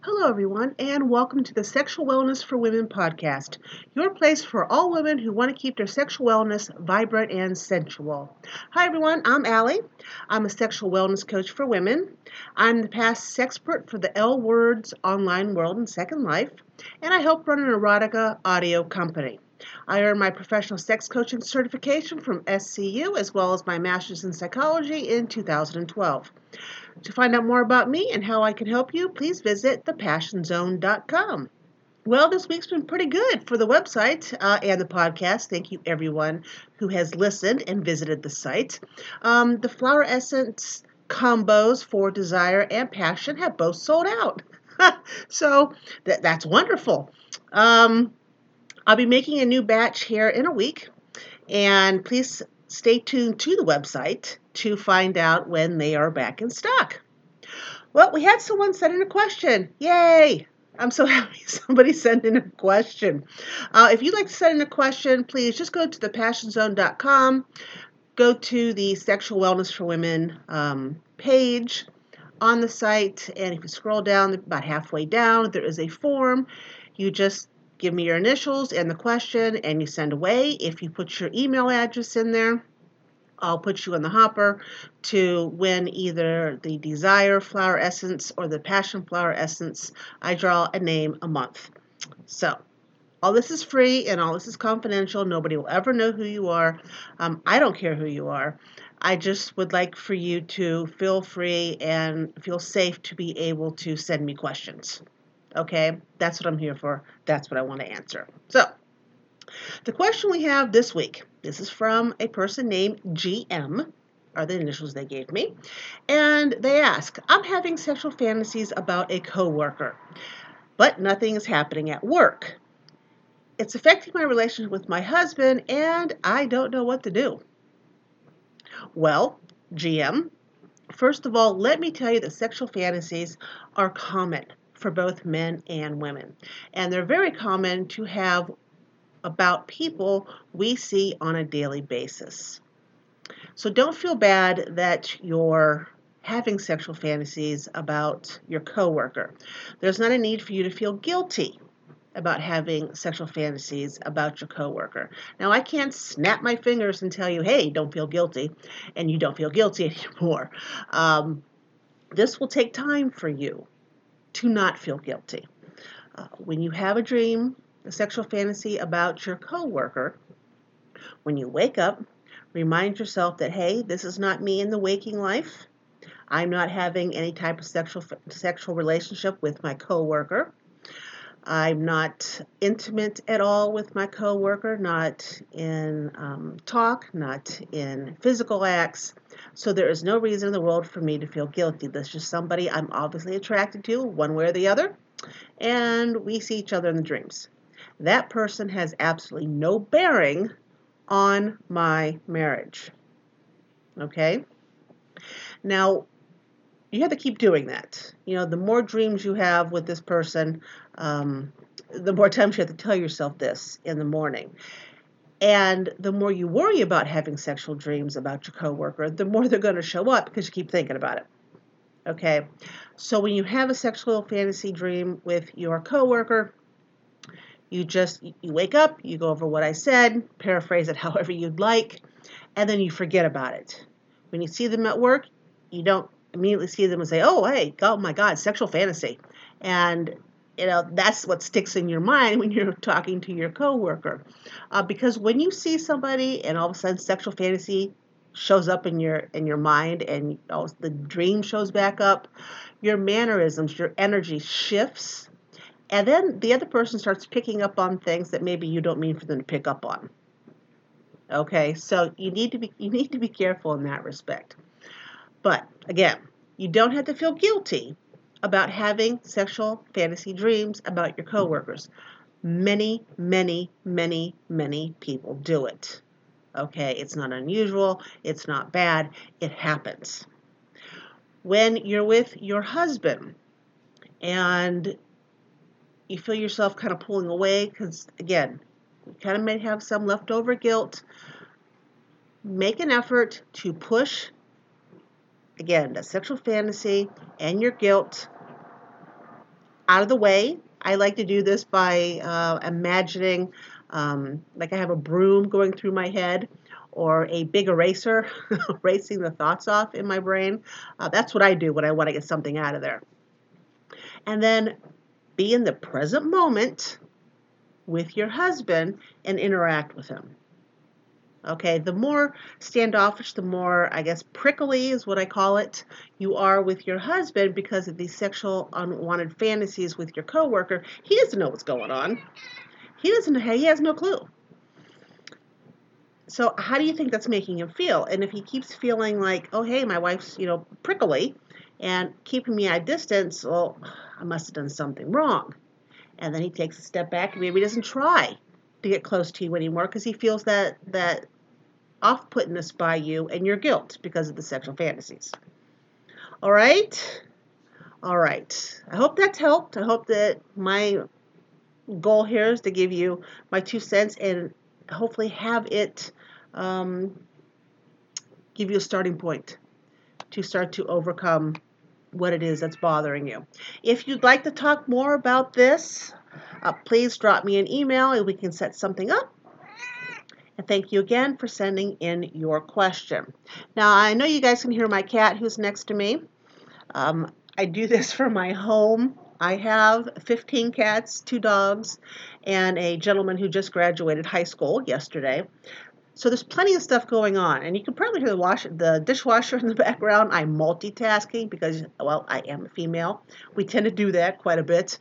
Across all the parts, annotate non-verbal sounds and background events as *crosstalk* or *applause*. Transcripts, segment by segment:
Hello, everyone, and welcome to the Sexual Wellness for Women podcast, your place for all women who want to keep their sexual wellness vibrant and sensual. Hi, everyone, I'm Allie. I'm a sexual wellness coach for women. I'm the past sexpert for the L Words online world and Second Life, and I help run an erotica audio company. I earned my professional sex coaching certification from SCU as well as my master's in psychology in 2012. To find out more about me and how I can help you, please visit thepassionzone.com. Well, this week's been pretty good for the website uh, and the podcast. Thank you, everyone who has listened and visited the site. Um, the flower essence combos for desire and passion have both sold out. *laughs* so that, that's wonderful. Um, I'll be making a new batch here in a week, and please stay tuned to the website to find out when they are back in stock. Well, we had someone send in a question. Yay! I'm so *laughs* happy somebody sent in a question. Uh, if you'd like to send in a question, please just go to thepassionzone.com, go to the Sexual Wellness for Women um, page on the site, and if you scroll down about halfway down, there is a form. You just give me your initials and the question, and you send away. If you put your email address in there, I'll put you in the hopper to win either the Desire Flower Essence or the Passion Flower Essence. I draw a name a month. So, all this is free and all this is confidential. Nobody will ever know who you are. Um, I don't care who you are. I just would like for you to feel free and feel safe to be able to send me questions. Okay? That's what I'm here for. That's what I want to answer. So, the question we have this week this is from a person named GM, are the initials they gave me. And they ask, I'm having sexual fantasies about a coworker, but nothing is happening at work. It's affecting my relationship with my husband, and I don't know what to do. Well, GM, first of all, let me tell you that sexual fantasies are common for both men and women. And they're very common to have about people we see on a daily basis. So don't feel bad that you're having sexual fantasies about your coworker. There's not a need for you to feel guilty about having sexual fantasies about your coworker. Now I can't snap my fingers and tell you, "Hey, don't feel guilty," and you don't feel guilty *laughs* anymore. Um, this will take time for you to not feel guilty. Uh, when you have a dream a sexual fantasy about your coworker, when you wake up, remind yourself that hey, this is not me in the waking life. I'm not having any type of sexual sexual relationship with my coworker. I'm not intimate at all with my coworker, not in um, talk, not in physical acts. So there is no reason in the world for me to feel guilty. That's just somebody I'm obviously attracted to, one way or the other, and we see each other in the dreams that person has absolutely no bearing on my marriage. Okay? Now, you have to keep doing that. You know, the more dreams you have with this person, um, the more *laughs* times you have to tell yourself this in the morning. And the more you worry about having sexual dreams about your coworker, the more they're going to show up because you keep thinking about it. Okay? So when you have a sexual fantasy dream with your coworker, you just you wake up, you go over what I said, paraphrase it *laughs* however you'd like, and then you forget about it. When you see them at work, you don't immediately see them and say, "Oh, hey, oh my God, sexual fantasy," and you know that's what sticks in your mind *laughs* when you're talking to your coworker, uh, because when you see somebody and all of a sudden sexual fantasy shows up in your in your mind and the dream shows back up, your mannerisms, your energy shifts and then the other person starts picking up on things that maybe you don't mean for them to pick up on. Okay, so you need to be you need to be careful in that respect. But again, you don't have to feel guilty about having sexual fantasy dreams about your coworkers. Many, many, many, many people do it. Okay, it's not unusual, it's not bad, it happens. When you're with your husband and you feel yourself kind of pulling away because, again, you kind of may have some leftover guilt. Make an effort to push, again, the sexual fantasy and your guilt out of the way. I like to do this by uh, imagining, um, like I have a broom going through my head or a big eraser *laughs* erasing the thoughts off in my brain. Uh, that's what I do when I want to get something out of there. And then be in the present moment with your husband and interact with him. Okay, the more standoffish, the more, I guess, prickly is what I call it, you are with your husband because of these sexual unwanted fantasies with your coworker. He doesn't know what's going on. He doesn't, know. he has no clue. So, how do you think that's making him feel? And if he keeps feeling like, oh, hey, my wife's, you know, prickly and keeping me at distance, well, I must have done something wrong. And then he takes a step back and maybe doesn't try to get close to you anymore because he feels that that off puttingness by you and your guilt because of the sexual fantasies. All right? All right. I hope that's helped. I hope that my goal here is to give you my two cents and hopefully have it um, give you a starting point to start to overcome what it is that's bothering you. If you'd like to talk more about this, uh, please drop me an email and we can set something up. And thank you again for sending in your question. Now, I know you guys can hear my cat who's next to me. Um, I do *laughs* this for my home. I have 15 cats, two dogs, and a gentleman who just graduated high school yesterday. So there's plenty of stuff going on, and you can probably hear the wash, the dishwasher *laughs* in the background. I'm multitasking because, well, I am a female. We tend to do that quite a bit.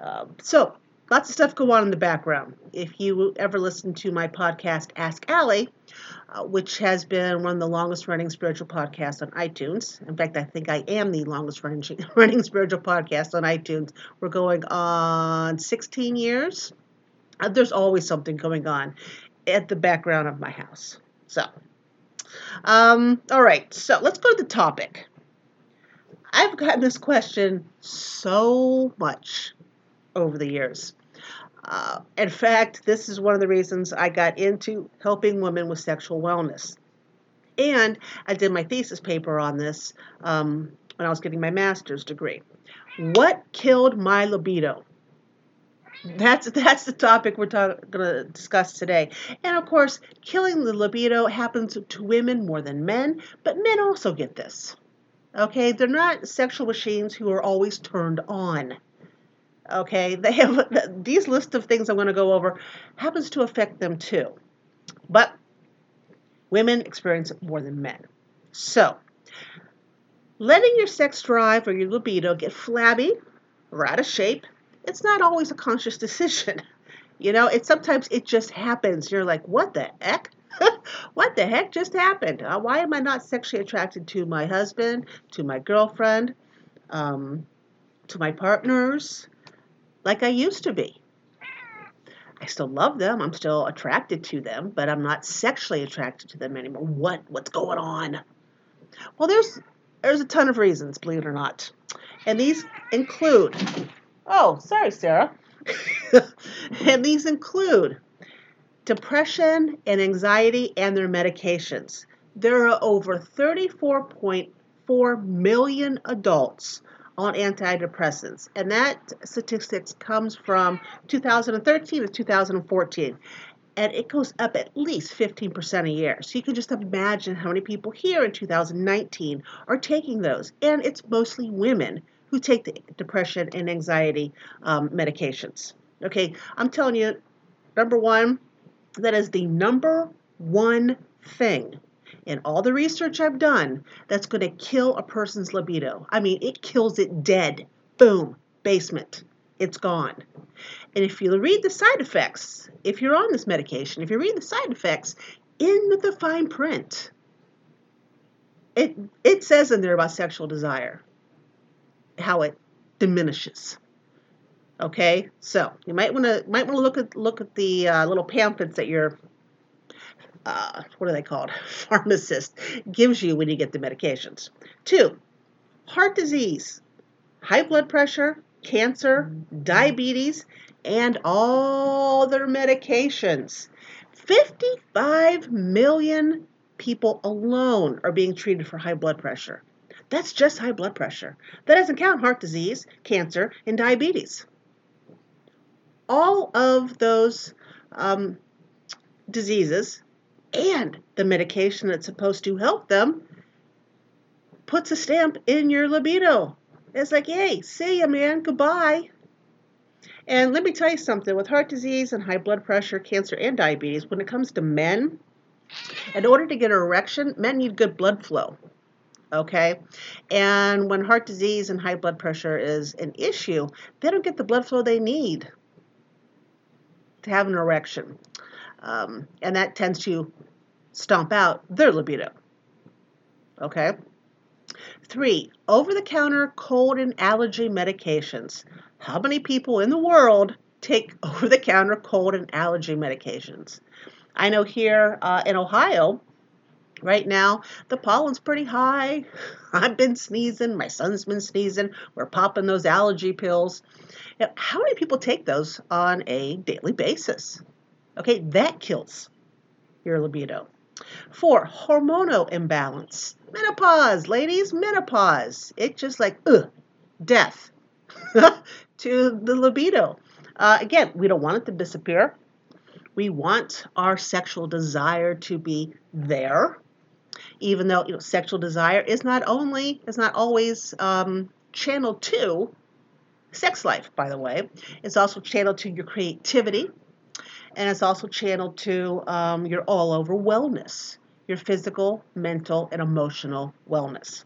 Uh, so lots of stuff go on in the background. If you ever listen to my podcast, Ask Allie, uh, which has been one of the longest running spiritual podcasts on iTunes. In fact, I think I am the longest running, *laughs* running spiritual podcast on iTunes. We're going on 16 years. Uh, there's always something going on at the background of my house. So, um, all right, so let's go to the topic. I've gotten this question so much over the years. Uh, in fact, this is one of the reasons I got into helping women with sexual wellness. And I did my thesis paper on this um, when I was getting my master's degree. What killed my libido? That's *laughs* that's the topic we're going to discuss today. And of course, killing the libido happens to women more than men, but men also get this. Okay, they're not sexual machines who are always turned on. Okay, *laughs* they have these list of things I'm going to go over happens to affect them too. But women experience it more than men. So, letting your sex drive or your libido get flabby or out of shape it's not always a conscious decision. *laughs* You know, it sometimes it just happens. You're like, what the heck? *laughs* what the heck just happened? Uh, why am I not sexually attracted to my husband, to my girlfriend, um, to my partners, like I used to be? I still love them. I'm still attracted to them, but I'm not sexually attracted to them anymore. What what's going on? Well, there's there's a ton of reasons, believe it or not, and these include Oh, sorry, Sarah. *laughs* and these include depression and anxiety and their medications. There are over 34.4 million adults on antidepressants, and that statistics comes from 2013 to 2014 and it goes up at least 15% a year. So you can just imagine how many people here in 2019 are taking those. And it's mostly women who take the depression and anxiety um, medications. Okay, I'm telling you, number one, that is the number one thing in all the research I've done that's going to kill a person's libido. I mean, it kills it dead. Boom, basement. It's gone. And if you read the side effects, if you're on this medication, if you read the side effects in the fine print, it it says in there about sexual desire how it diminishes. Okay, so you might want to might want to look at look at the uh, little pamphlets that your uh, what are they called *laughs* pharmacist gives you when you get the medications. Two, heart disease, high blood pressure, cancer, diabetes, and all their medications. 55 million people alone are being treated for high blood pressure. That's just high blood pressure. That doesn't count heart disease, cancer, and diabetes. All of those um, diseases and the medication that's supposed to help them puts a stamp in your libido. It's like, hey, see ya, man, goodbye. And let me tell you something with heart disease and high blood pressure, cancer, and diabetes, when it comes to men, in order to get an erection, men need good blood flow. Okay? And when heart disease and high blood pressure is an issue, they don't get the blood flow they need to have an erection. Um, and that tends to stomp out their libido. Okay? Three, over the counter cold and allergy medications. How many people in the world take *laughs* over the counter cold and allergy medications? I know here uh, in Ohio, right now, the pollen's pretty high. *laughs* I've been sneezing. My son's been sneezing. We're popping those allergy pills. How many people take those on a daily basis? Okay, that kills your libido. Four, hormonal imbalance. Menopause, ladies, menopause. It's just like, ugh, death *laughs* to the libido. Uh, again, we don't want it to disappear. We want our sexual desire to be there, even though you know sexual desire is not only is not always um, channeled to sex life. By the way, it's also channeled to your creativity, and it's also channeled to um, your all over wellness, your physical, mental, and emotional wellness.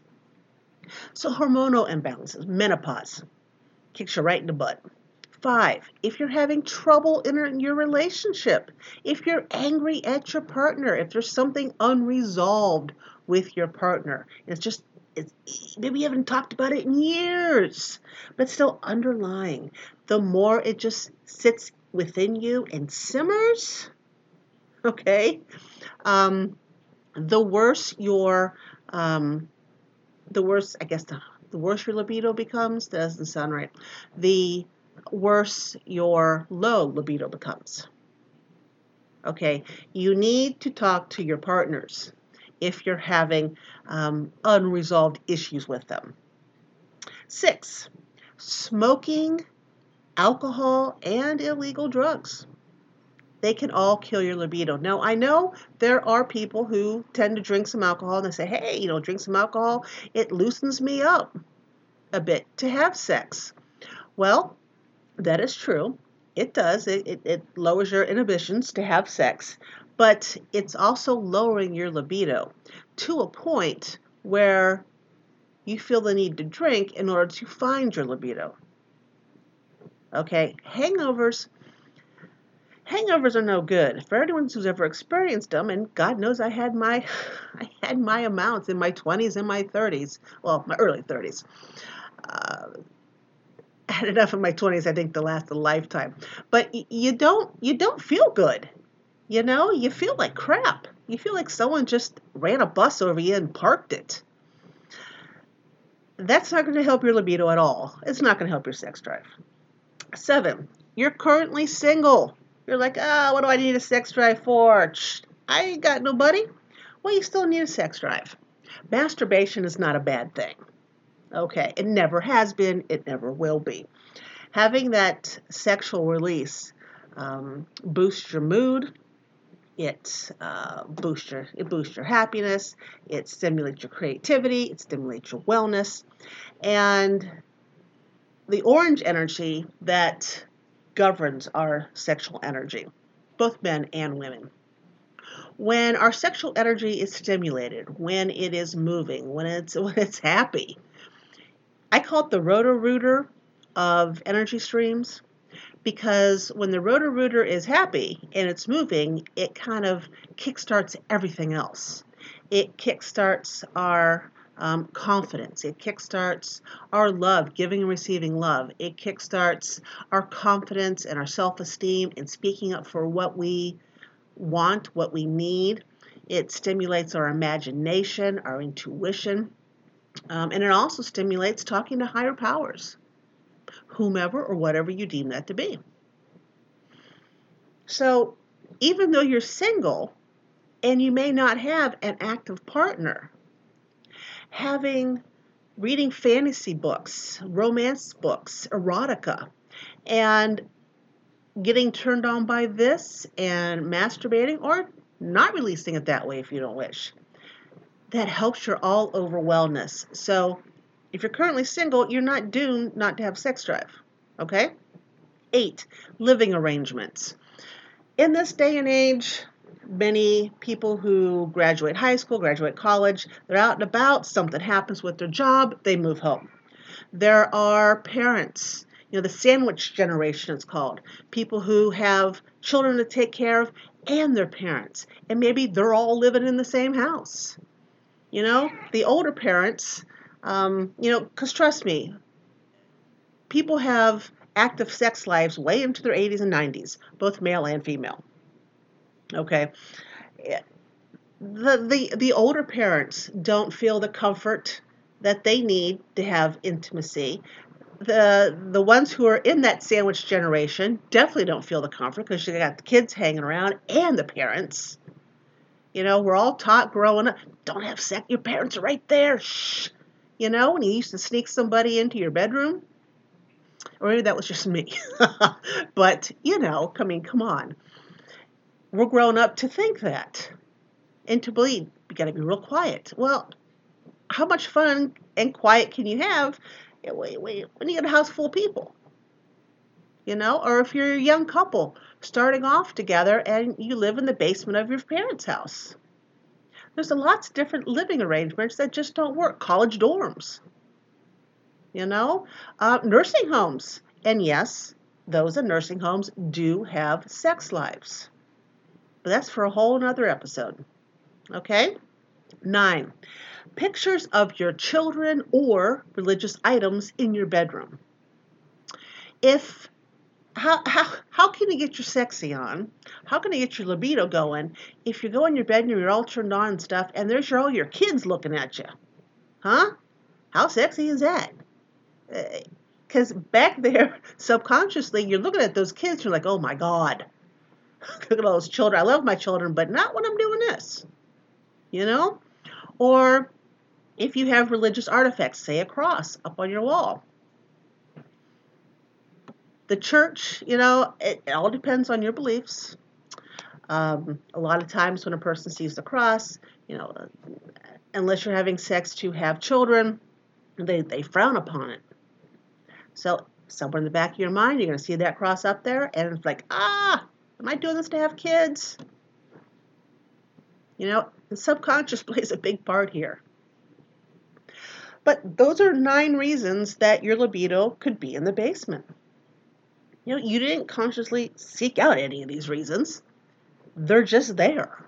So hormonal imbalances, menopause, kicks you right in the butt. Five, if you're having trouble in your relationship, if you're angry at your partner, if there's something unresolved with your partner, it's just it's, maybe you haven't talked about it in years, but still underlying. The more it just sits within you and simmers, okay, um, the worse your, um, the worse I guess the the worse your libido becomes. That doesn't sound right. The worse your low libido becomes. Okay, you need to talk to your partners if you're having um, unresolved issues with them. Six, smoking, alcohol, and illegal drugs. They can all kill your libido. Now, I know there are people who tend to drink some alcohol and they say, hey, you know, drink some alcohol, it loosens me up a bit to have sex. Well, that is true. It does. It, it, it, lowers your inhibitions to have sex, but it's also lowering your libido to a point where you feel the need to drink in order to find your libido. Okay, hangovers. Hangovers are no good. For anyone who's ever experienced them, and God knows I had my, *laughs* I had my amounts in my 20s and my 30s. Well, my early 30s. Uh, had enough in my 20s i think to last a lifetime but you don't you don't feel good you know you feel like crap you feel like someone just ran a bus over you and parked it that's not going to help your libido at all it's not going to help your sex drive seven. You're currently single. You're like ah oh, what do i need a sex drive for? I ain't got nobody well you still need a sex drive. Masturbation is not a bad thing. Okay, it never has been, it never will be. Having that sexual release um, boosts your mood. It uh, boosts your it boosts your happiness. It stimulates your creativity. It stimulates your wellness, and the orange energy that governs our sexual energy, both men and women. When our sexual energy is stimulated, when it is moving, when it's *laughs* when it's happy, I call it the Roto-Rooter of energy streams because when the Roto-Rooter is happy and it's moving, it kind of kickstarts everything else. It kickstarts our um, confidence. It kickstarts our love, giving and receiving love. It kickstarts our confidence and our self esteem and speaking up for what we want, what we need. It stimulates our imagination, our intuition. Um, and it also stimulates talking to higher powers, whomever or whatever you deem that to be. So, even though you're single and you may not have an active partner, having reading fantasy books, romance books, erotica, and getting turned on by this and masturbating or not releasing it that way if you don't wish. That helps your all over wellness. So, if you're currently single, you're not doomed not to have sex drive. Okay? Eight, living arrangements. In this day and age, many people who graduate high school, graduate college, they're out and about, something happens with their job, they move home. There are parents, you know, the sandwich generation it's called, people who have children to take care of and their parents, and maybe they're all living in the same house. You know, the older parents, um, you know, because trust me, people have active sex lives way into their 80s and 90s, both male and female. Okay. The, the, the older parents don't feel the comfort that they need to have intimacy. The, the ones who are in that sandwich generation definitely don't feel the comfort because you got the kids hanging around and the parents. You know, we're all taught growing up, don't have sex, your parents are right there. Shh. You know, when you used to sneak somebody into your bedroom. Or maybe that was just me. *laughs* but, you know, I mean, come on we're grown up to think that and to believe you got to be real quiet. Well, how much fun and quiet can you have when you get a house full of people? You know, or if you're a young couple starting off together and you live in the basement of your parents' house. There's a lots of different living arrangements that just don't work. College dorms, you know, uh, nursing homes. And yes, those in nursing homes do have sex lives. But that's for a whole nother episode. Okay? Nine, pictures of your children or religious items in your bedroom. If how, how, how can you get your sexy on? How can you get your libido going if you go in your bedroom, you're all turned on and stuff and there's your, all your kids looking at you? Huh? How sexy is that? Because uh, back *laughs* there, subconsciously, you're looking at those kids, you're like, oh my God. *laughs* Look at all those children. I love my children, but not when I'm doing this. You know? Or if you have religious artifacts, say a cross up on your wall. The church, you know, it, it all depends on your beliefs. Um, a lot of times when a person sees the cross, you know, unless you're having sex to have children, they, they frown upon it. So somewhere in the back of your mind, you're going to see that cross up there, and it's like, ah, Am I doing this to have kids? You know, the subconscious *laughs* plays a big part here. But those are nine reasons that your libido could be in the basement. You know, you didn't consciously seek out any of these reasons. They're just there.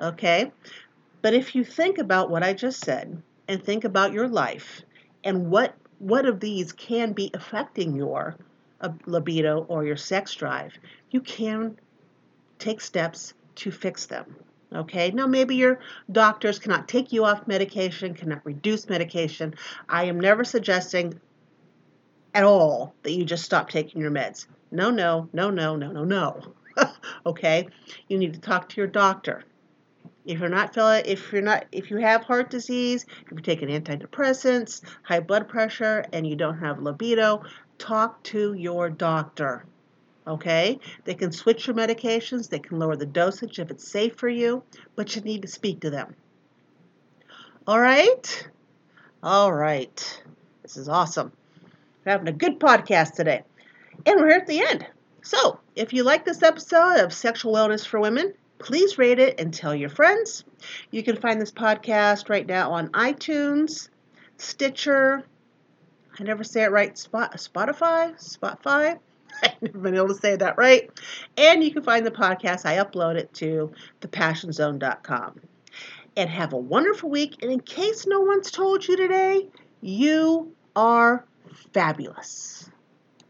Okay? But if you think about what I just said and think about your life and what what of these can be affecting your libido or your sex drive, you can take steps to fix them. Okay, now maybe your doctors cannot take you off medication, cannot reduce medication. I am never suggesting at all that you just stop taking your meds. No, no, no, no, no, no, no. *laughs* okay, you need to talk to your doctor. If you're not feeling, if you're not, if you have heart disease, if you're taking antidepressants, high blood pressure, and you don't have libido, talk to your doctor. Okay? They can switch your medications, they can lower the dosage if it's safe for you, but you need to speak to them. All right? All right. This is awesome. We're having a good podcast today. And we're at the end. So, if you like this episode of Sexual Wellness for Women, please rate it and tell your friends. You can find this podcast right now on iTunes, Stitcher, I never say it right. Spot, Spotify? Spotify? *laughs* I've never been able to say that right. And you can find the podcast. I upload it to thepassionzone.com. And have a wonderful week. And in case no one's told you today, you are fabulous.